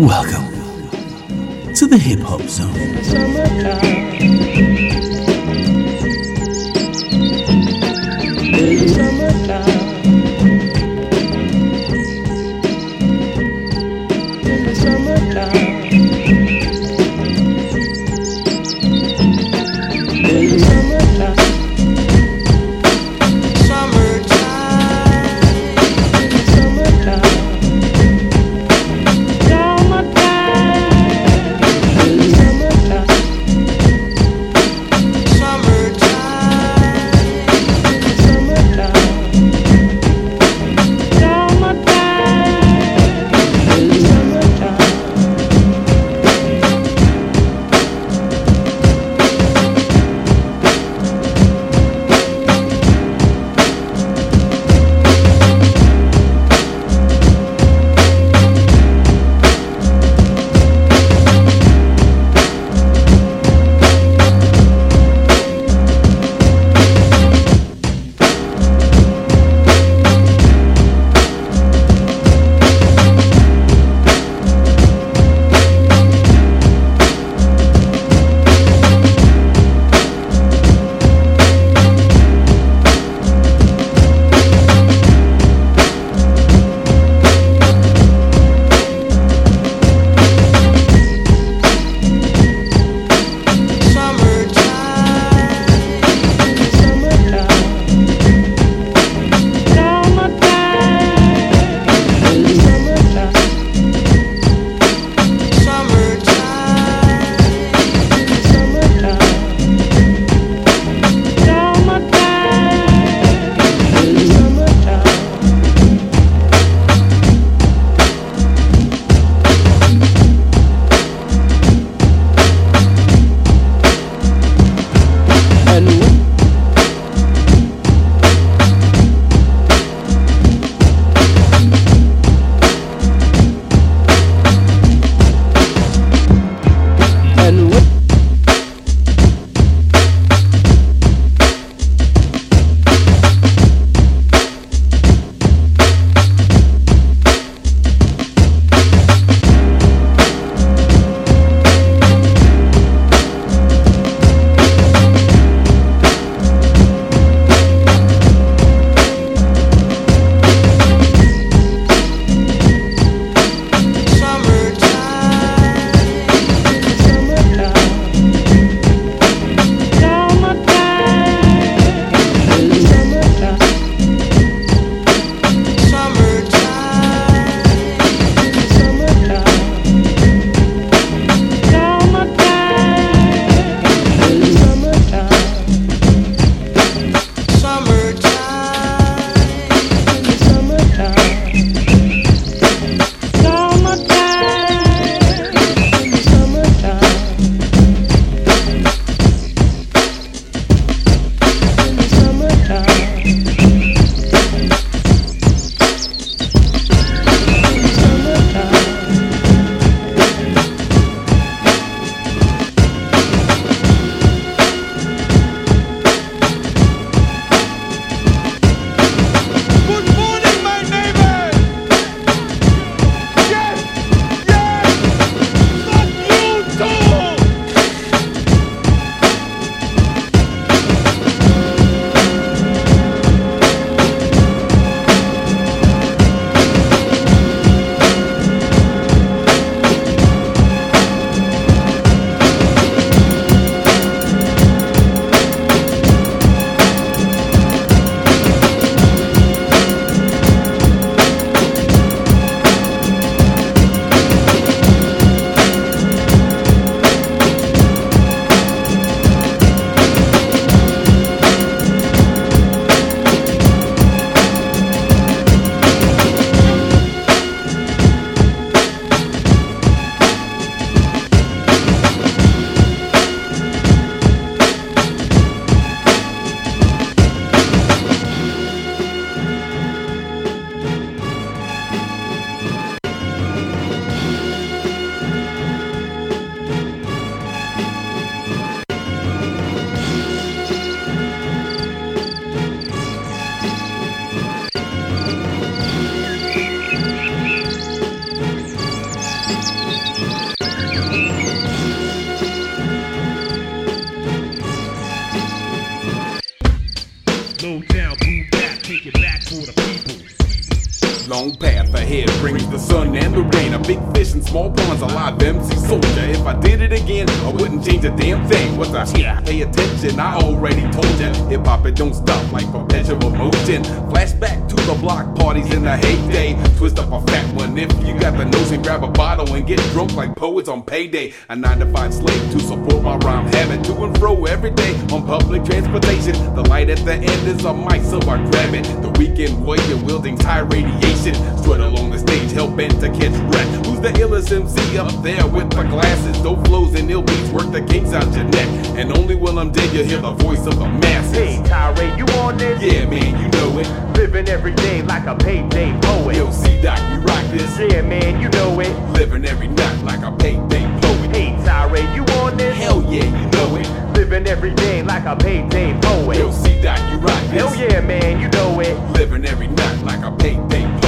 Welcome to the Hip Hop Zone. Change a damn thing. What's a yeah? Pay attention, I already told ya. Hip hop, it don't stop like perpetual motion. Flashback to the block parties in the heyday. Twist up a fat one if you got the nose and Grab a bottle and get drunk like poets on payday. A nine to five slave to support my rhyme habit. To and fro every day on public transportation. The light at the end is a mic, so I grab it. The weekend warrior wielding high radiation. Strut along the stage, hell bent to catch breath. Who's the illest MC up there with the glasses? Dope flows and ill beats work the kinks out your neck. And only when I'm dead you hear the voice of the masses. Hey, Tirade, you on this? Yeah, man, you know it. Living every day like a payday poet. Yo, C-Doc, you rock this. Yeah, man, you know it. Living every night like a payday poet. Hey, Tirade, you on this? Hell yeah, you know it. Living every day like a payday poet. Yo, C-Doc, you rock this. Hell yeah, man, you know it. Living every night like a payday poet.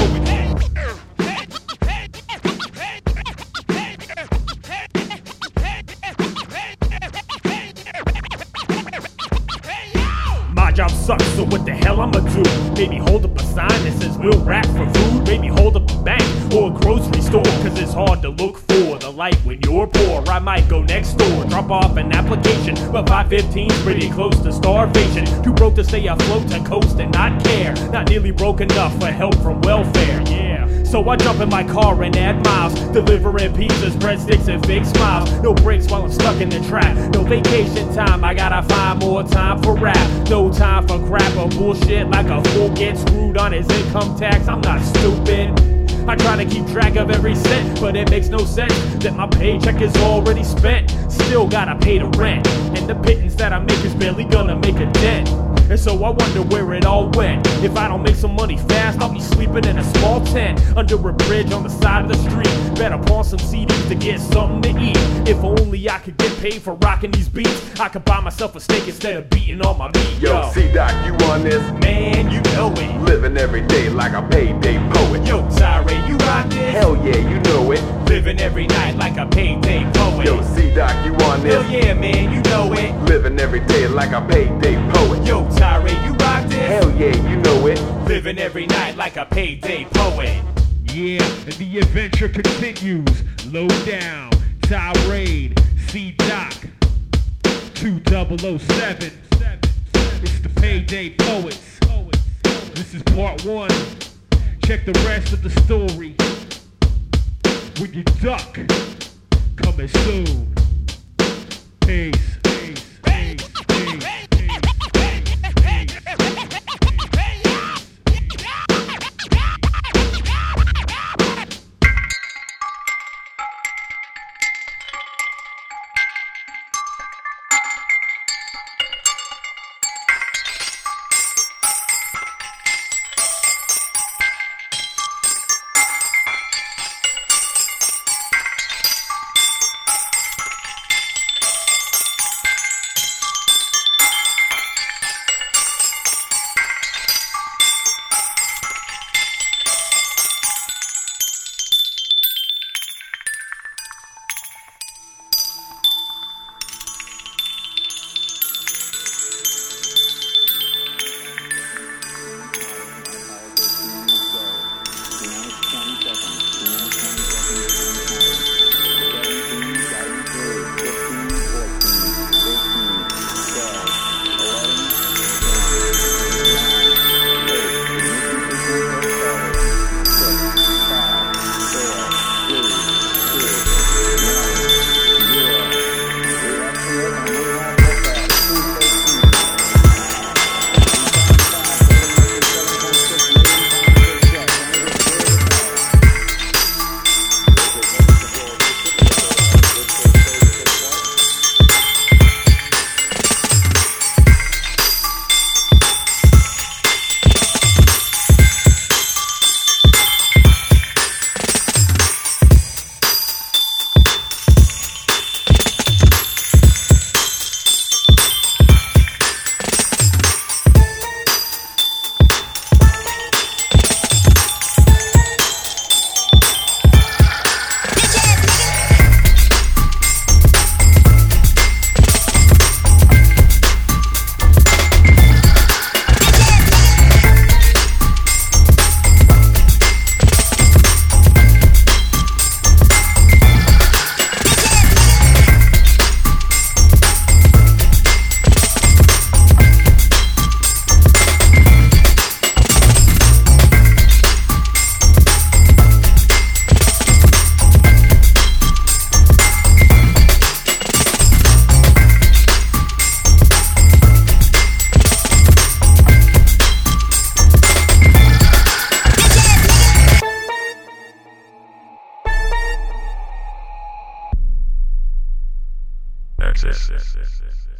Sucks, so what the hell I'ma do? Maybe hold up a sign that says we'll rap for food. Maybe hold up a bank or a grocery store. Cause it's hard to look for the light when you're poor. I might go next door, drop off an application. But 515's pretty close to starvation. Too broke to stay afloat, to coast and not care. Not nearly broke enough for help from welfare, yeah. So I jump in my car and add miles, delivering pizzas, breadsticks, and fake smiles. No breaks while I'm stuck in the trap. No vacation time, I gotta find more time for rap. No time for crap or bullshit like a fool gets screwed on his income tax. I'm not stupid. I try to keep track of every cent, but it makes no sense that my paycheck is already spent. Still gotta pay the rent, and the pittance that I make is barely gonna make a dent. And so I wonder where it all went. If I don't make some money fast, I'll be sleeping in a small tent under a bridge on the side of the street. Better pawn some CDs to get something to eat. If only I could get paid for rocking these beats, I could buy myself a steak instead of beating on my meat. Yo, C-Doc, you on this? man, you know it. Living every day like a payday poet. Yo, Tirade, you rock this? Hell yeah, you know it. Living every night like a payday poet. Yo, C-Doc, you on this? Hell yeah, man, you know it. Living every day like a payday poet. Yo, Tirade, you rock this? Hell yeah, you know it. Living every night like a payday poet. Yeah, and the adventure continues. Low down, tirade, C Doc, 2007. It's the Payday Poets. This is part one. Check the rest of the story. When you duck, coming soon. Peace. Texas.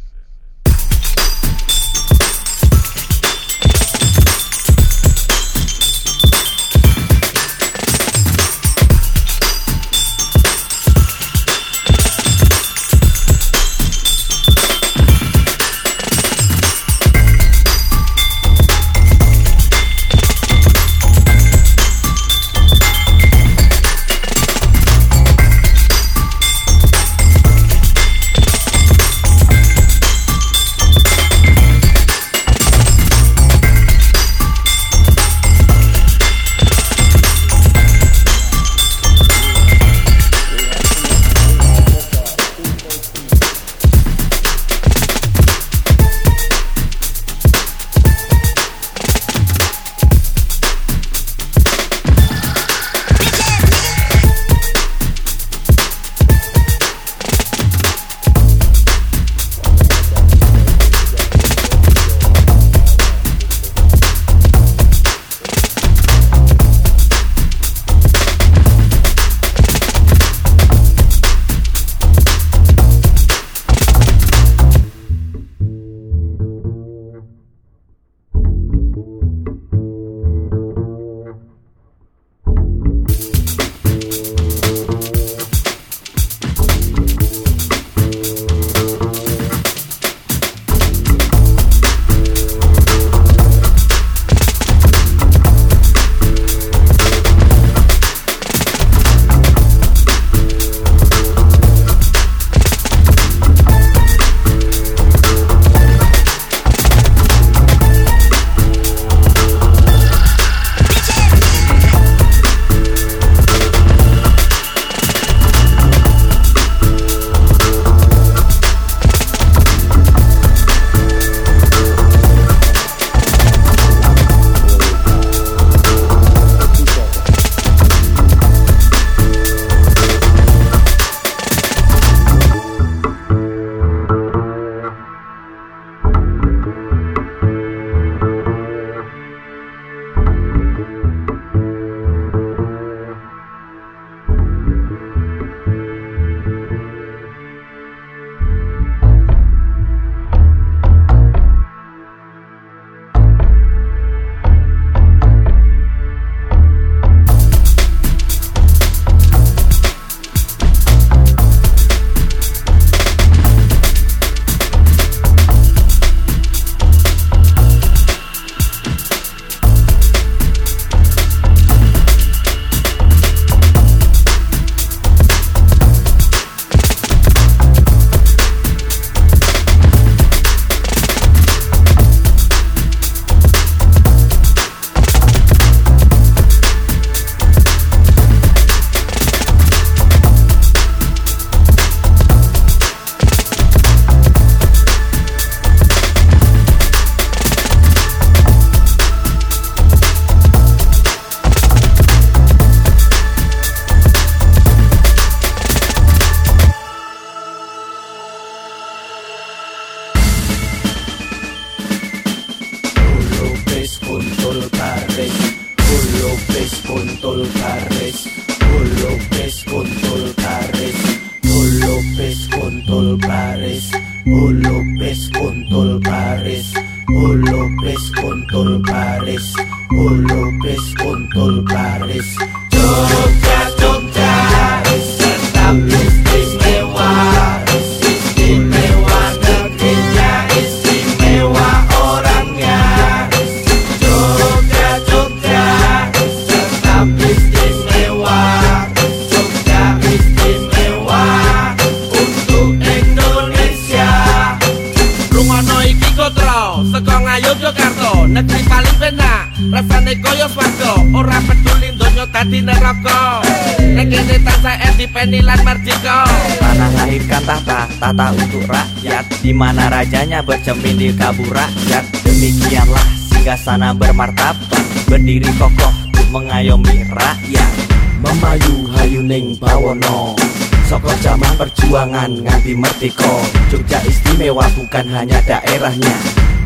Dadi neraka. Nek kene tansah independen lan merdeka. Tanah lahirkan tahta, tata untuk rakyat. Di mana rajanya bercermin di kabur rakyat. Demikianlah singgah sana bermartabat. Berdiri kokoh mengayomi rakyat. Memayu hayuning bawono. Soko zaman perjuangan nganti merdeka. Jogja istimewa bukan hanya daerahnya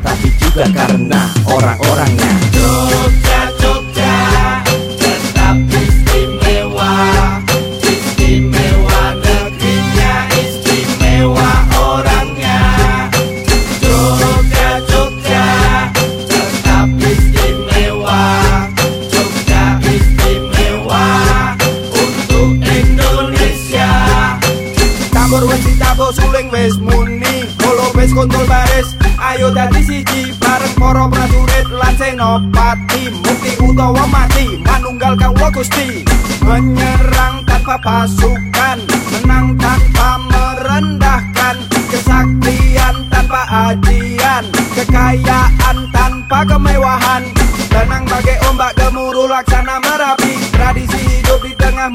Tapi juga karena orang-orangnya. Jogja istimewa orangnya. Jogja, Jogja tetap istimewa. Jogja istimewa untuk Indonesia. Tambor wis ditabuk suling wis muni. Kolo wis kontol baris. Ayo dadi siji bareng para prajurit. Lan senopati Mukti utawa mati. Manunggal kawula Gusti. Menyerang tanpa pasukan Menang tanpa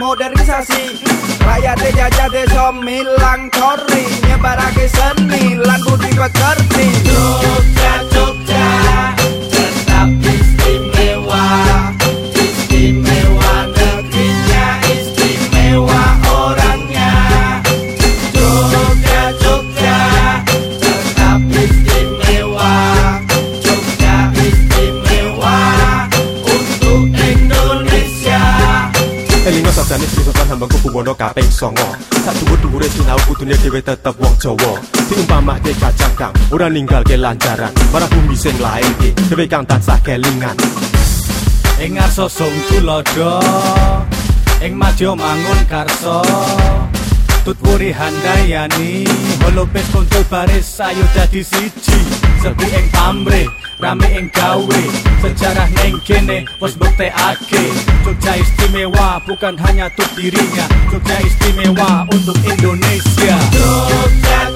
modernisasi. Rakyat dijajah desa milang cori Nyebarake seni lan budi pekerti Kuwono kaping songo. Sak dhuwur-dhuwure sinau kudune dhewe tetep wong Jawa. Diumpamake kacang kang ora ninggalke lancaran Marah bumi sing lairke dhewe kang tansah kelingan. Ing ngarsa sung tulodo Ing madya mangun karso Tutwuri handayani Holopes kontul baris ayo dadi siji. Sepi ing pamrih rame gawe Sejarah neng kene wis buktekake Jogja istimewa bukan hanya untuk dirinya. Jogja istimewa untuk Indonesia. Jogja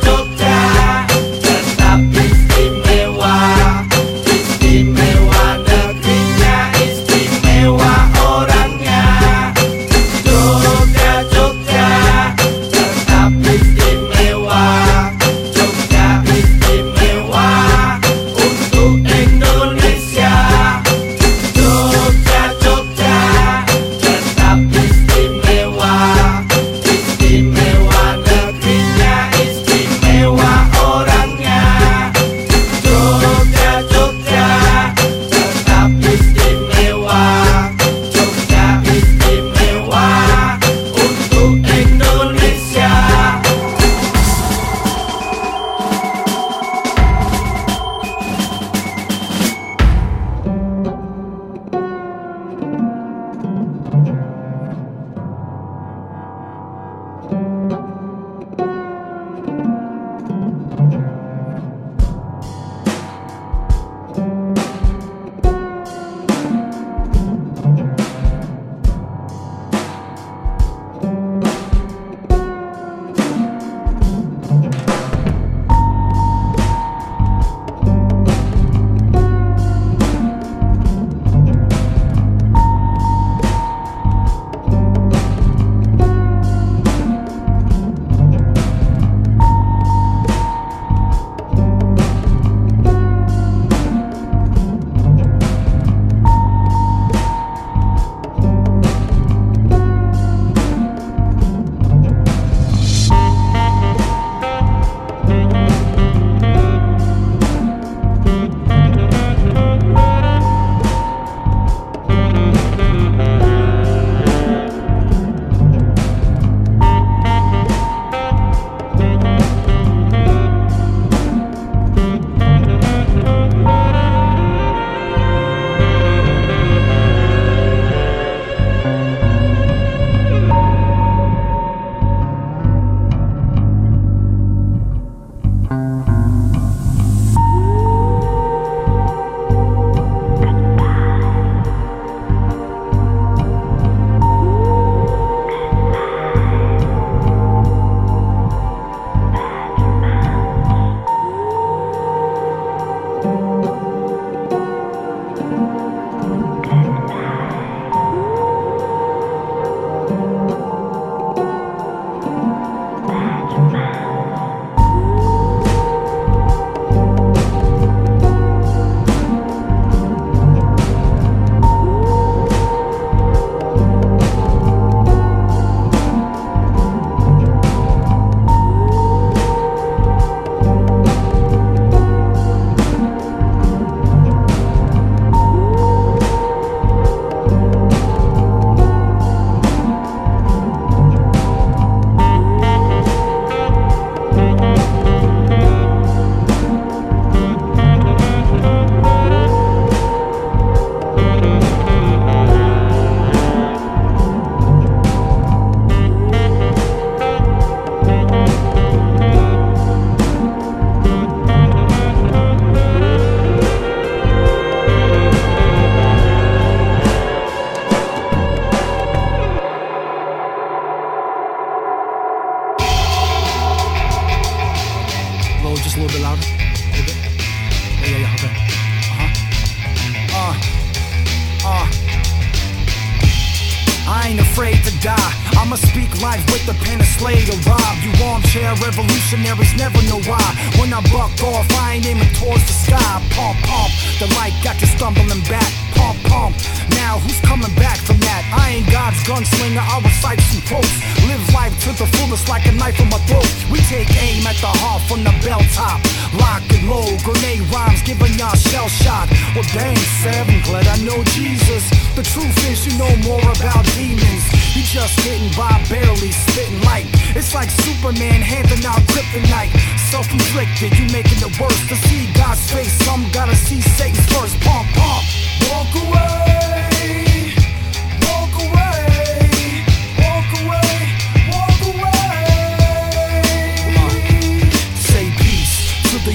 throat. We take aim at the heart from the bell top. Lock and load, grenade rhymes giving y'all shell shock. Well, dang, seven, glad I know Jesus. The truth is, you know more about demons. You just hitting by, barely spitting light. It's like Superman handing out kryptonite. Self inflicted, you making it worse. To see God's face, some gotta see Satan's first. Pump, pump. Walk away.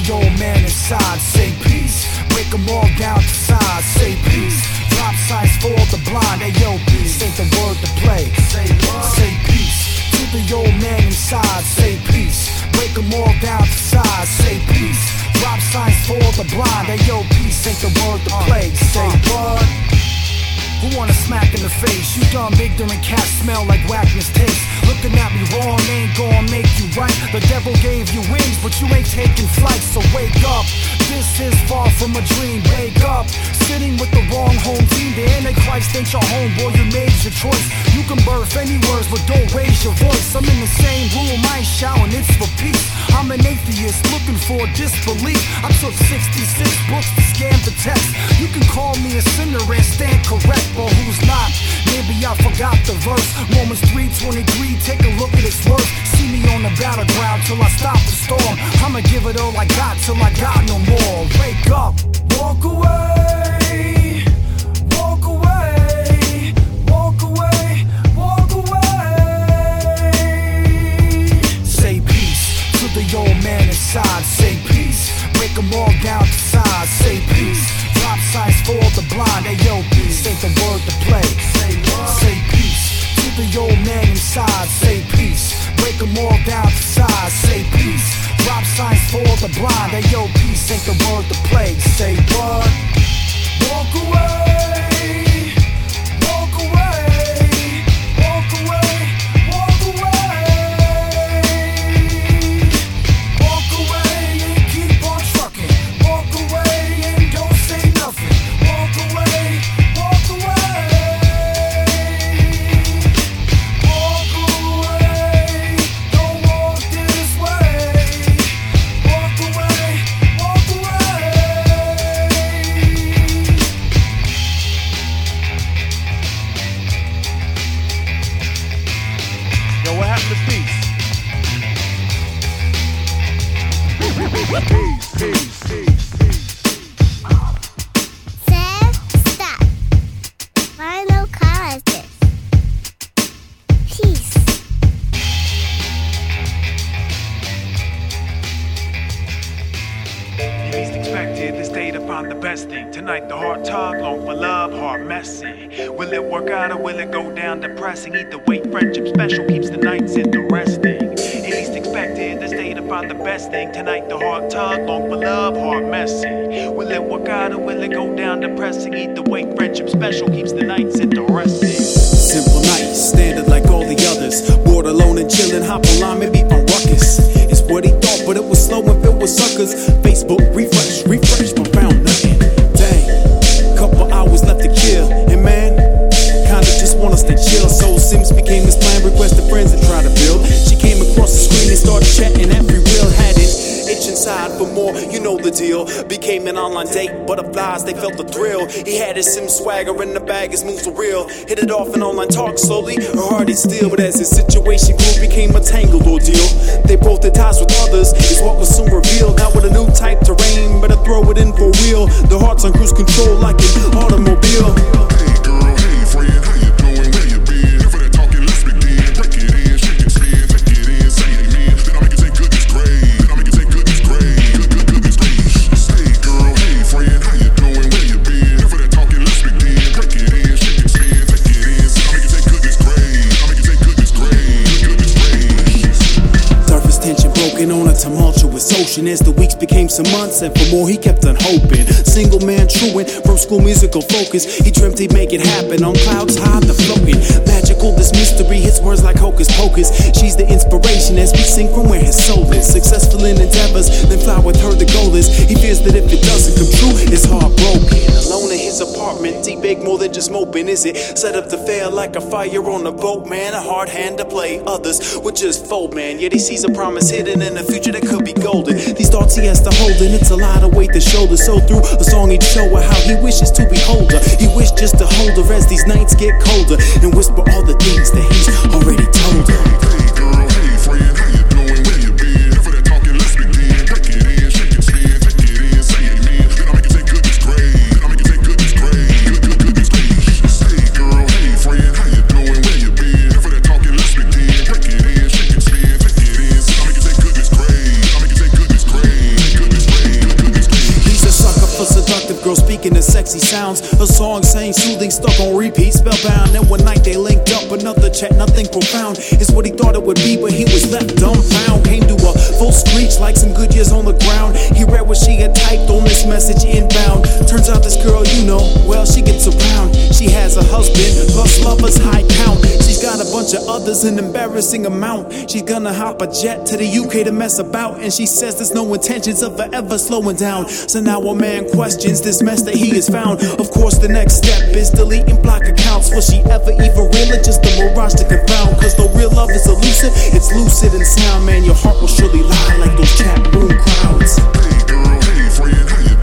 The old man inside. Say peace. Break them all down to size. Say peace. Drop signs for the blind. Hey yo, peace ain't the word to play. Say? Say peace to the old man inside. Say peace. Break them all down to size. Say peace. Drop signs for the blind. Hey yo, peace ain't the word to play. Say what? Who wanna smack in the face? You dumb ignorant cats smell like whackness taste. Looking at me wrong ain't gonna make you right. The devil gave you wings, but you ain't taking flight, so wake up. This is far from a dream, wake up. Sitting with Antichrist ain't your homeboy, you made your choice. You can birth any words, but don't raise your voice. I'm in the same room, I ain't shouting, it's for peace. I'm an atheist looking for disbelief. I took 66 books to scan the text. You can call me a sinner and stand correct, but who's not? Maybe I forgot the verse. Romans 3:23. Take a look at its worth. See me on the battleground till I stop the storm. I'ma give it all I got till I got no more. Wake up, walk away, inside. Say peace, break them all down to size. Say peace, drop signs for the blind. Hey yo, peace ain't the word to play. Say peace to the old man inside. Say peace, break them all down to size. Say peace, drop signs for the blind. Hey yo, peace ain't the word to play. Say what? Walk away, Heart tug, long for love, heart messy. Will it work out or will it go down depressing? Either way, friendship special keeps the nights interesting. Simple night, standard like all the others. Bored alone and chillin', hop online, maybe on ruckus. It's what he thought, but it was slow and filled with suckers. Facebook refresh, You know the deal. Became an online date, butterflies they felt the thrill. He had his sim swagger in the bag, his moves were real. Hit it off in online talk slowly, her heart is still. But as his situation grew, became a tangled ordeal. They both had ties with others, is what was soon revealed. Now with a new type terrain, better throw it in for real. The heart's on cruise control like an automobile. Surface tension broken on became weeks and months, and for more he kept on hoping. Single man truant from school musical focus. He dreamt he'd make it happen on clouds high, the floating. Magical, this mystery hits words like hocus pocus. She's the inspiration as we sing from where his soul is. Successful in endeavors, then fly with her, the goal is. He fears that if it doesn't come true, it's heartbroken. Alone in his apartment, deep big more than just moping, is it? Set up to fail like a fire on a boat, man. A hard hand to play. Others would just fold, man. Yet he sees a promise hidden in a future that could be golden. These thoughts he to hold, and it's a lot of weight to shoulder. So through a song he'd show her how he wishes to behold her. He wished just to hold her as these nights get colder and whisper all the things that he's already told her. Sexy sounds. A song saying soothing, stuck on repeat, spellbound. And one night they linked up, another chat, nothing profound. Is what he thought it would be, but he was left dumbfound. Came to a full screech like some Goodyears on the ground. He read what she had typed on this message inbound. Turns out this girl, you know, well, she gets around. She has a husband, plus lovers high count. She's got a bunch of others, an embarrassing amount. She's gonna hop a jet to the UK to mess about. And she says there's no intentions of ever slowing down. So now a man questions this mess that he has found. Of course, the next step is deleting block accounts. Was she ever even real or just a mirage to confound? Cause though real love is elusive, it's lucid and sound, man. Your heart will surely lie like those chat room crowds. Hey, girl, ready Just to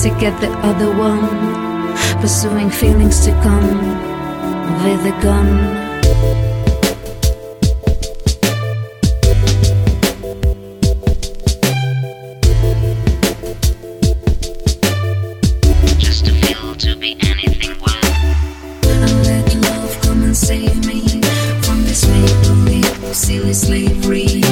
to get the other one, pursuing feelings to come with a gun. Just to feel to be anything worth. Let love come and save me from this make believe, silly slavery.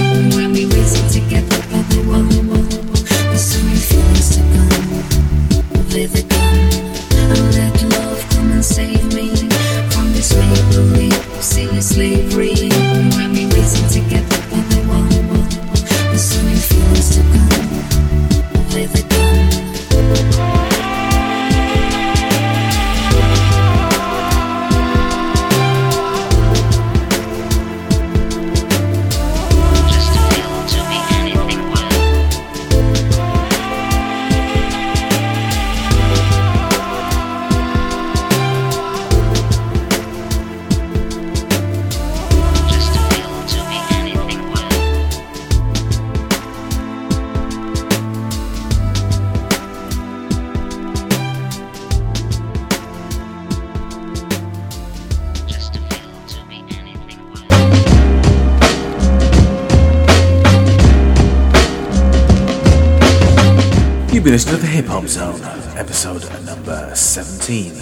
Been listening to the Hip Hop Zone, episode number 17.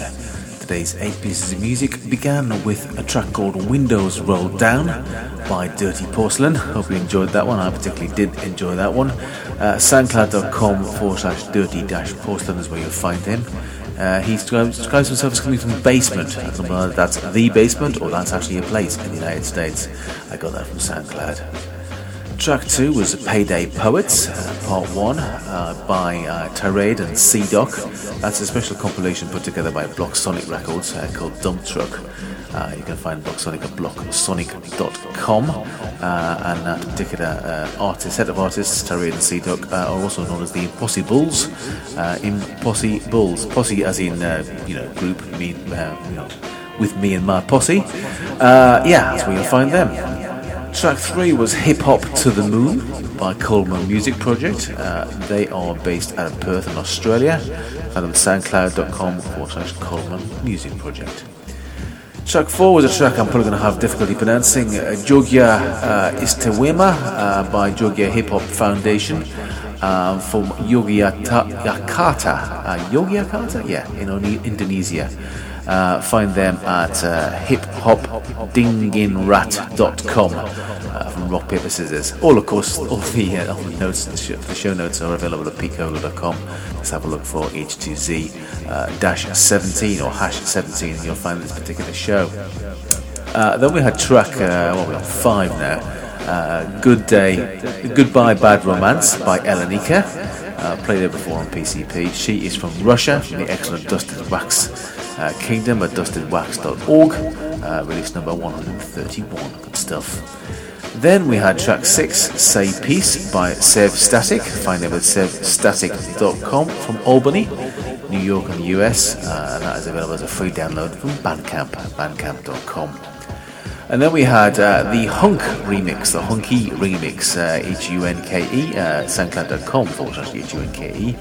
Today's eight pieces of music began with a track called Windows Rolled Down by Dirty Porcelain. Hope you enjoyed that one. I particularly did enjoy that one. Uh, SoundCloud.com forward slash dirty dash porcelain is where you'll find him. Uh, he describes, describes himself as coming from the basement. I don't know that's the basement or that's actually a place in the United States. I got that from SoundCloud. Track two was Payday Poets, uh, part one, uh, by uh, and C-Doc. That's a special compilation put together by Blocsonic Records uh, called Dump Truck. Uh, you can find Blocsonic at blocsonic.com. Uh, and that particular uh, artist, set of artists, Tirade and C-Doc, are also known as the Impossibulls. Uh, Impossibulls. Posse as in, you know, group, me, you know, with me and my posse. Yeah, that's where you'll find them. Track three was Hip Hop to the Moon by Coleman Music Project. Uh, they are based out of Perth in Australia. Find them soundcloud.com forward slash Coleman Music Project. Track four was a track I'm probably going to have difficulty pronouncing. Uh, Jogja uh, Istimewa uh, by Jogja Hip Hop Foundation um, from Yogyakarta. Uh, Yogyakarta? Yeah, in Indonesia. Uh, find them at uh, hiphopdinginrat.com uh, from Rock Paper Scissors. All, of course, all the, uh, all the notes, the show, the show notes are available at peakogle.com. Let's have a look for H2Z uh, dash 17 or hash 17. You'll find this particular show. Uh, then we had track, uh, what we got five now. Uh, Good Day, Goodbye Bad Romance by Elenika. Uh, played her before on PCP. She is from Russia, from the excellent Dusted Wax uh, Kingdom at dustedwax.org. Uh, release number 131. Good stuff. Then we had track 6, Say Peace by Sev Statik. Find them at sevstatik.com from Albany, New York and the US. Uh, and that is available as a free download from Bandcamp, bandcamp.com. And then we had uh, the Hunk remix, the Hunky remix, uh, H-U-N-K-E, uh, soundcloud.com forward slash H-U-N-K-E,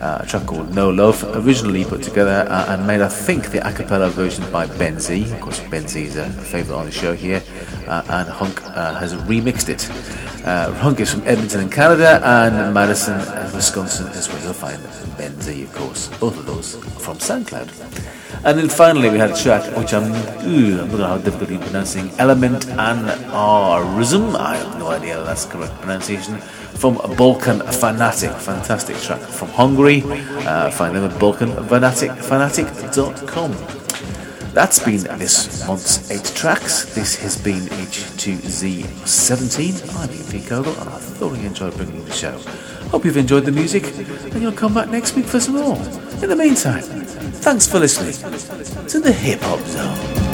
uh, a track called No Love, originally put together uh, and made, I think, the a cappella version by Ben Z. Of course, Ben Z is a favourite on the show here, uh, and Hunk has remixed it. Hunk is from Edmonton in Canada, and Madison, Wisconsin is where you'll find Ben Z, of course. Both of those from SoundCloud. And then finally, we had a track which I'm, ooh, I'm not how difficult in pronouncing Element and Arism. I have no idea that's correct pronunciation. From Balkan Fanatik, fantastic track from Hungary. Uh, find them at balkanfanatic.fanatic.com. That's been this month's eight tracks. This has been H2Z17. I'm Ian P. Kogle, and I thoroughly enjoyed bringing you the show. Hope you've enjoyed the music, and you'll come back next week for some more. In the meantime, thanks for listening to the Hip Hop Zone.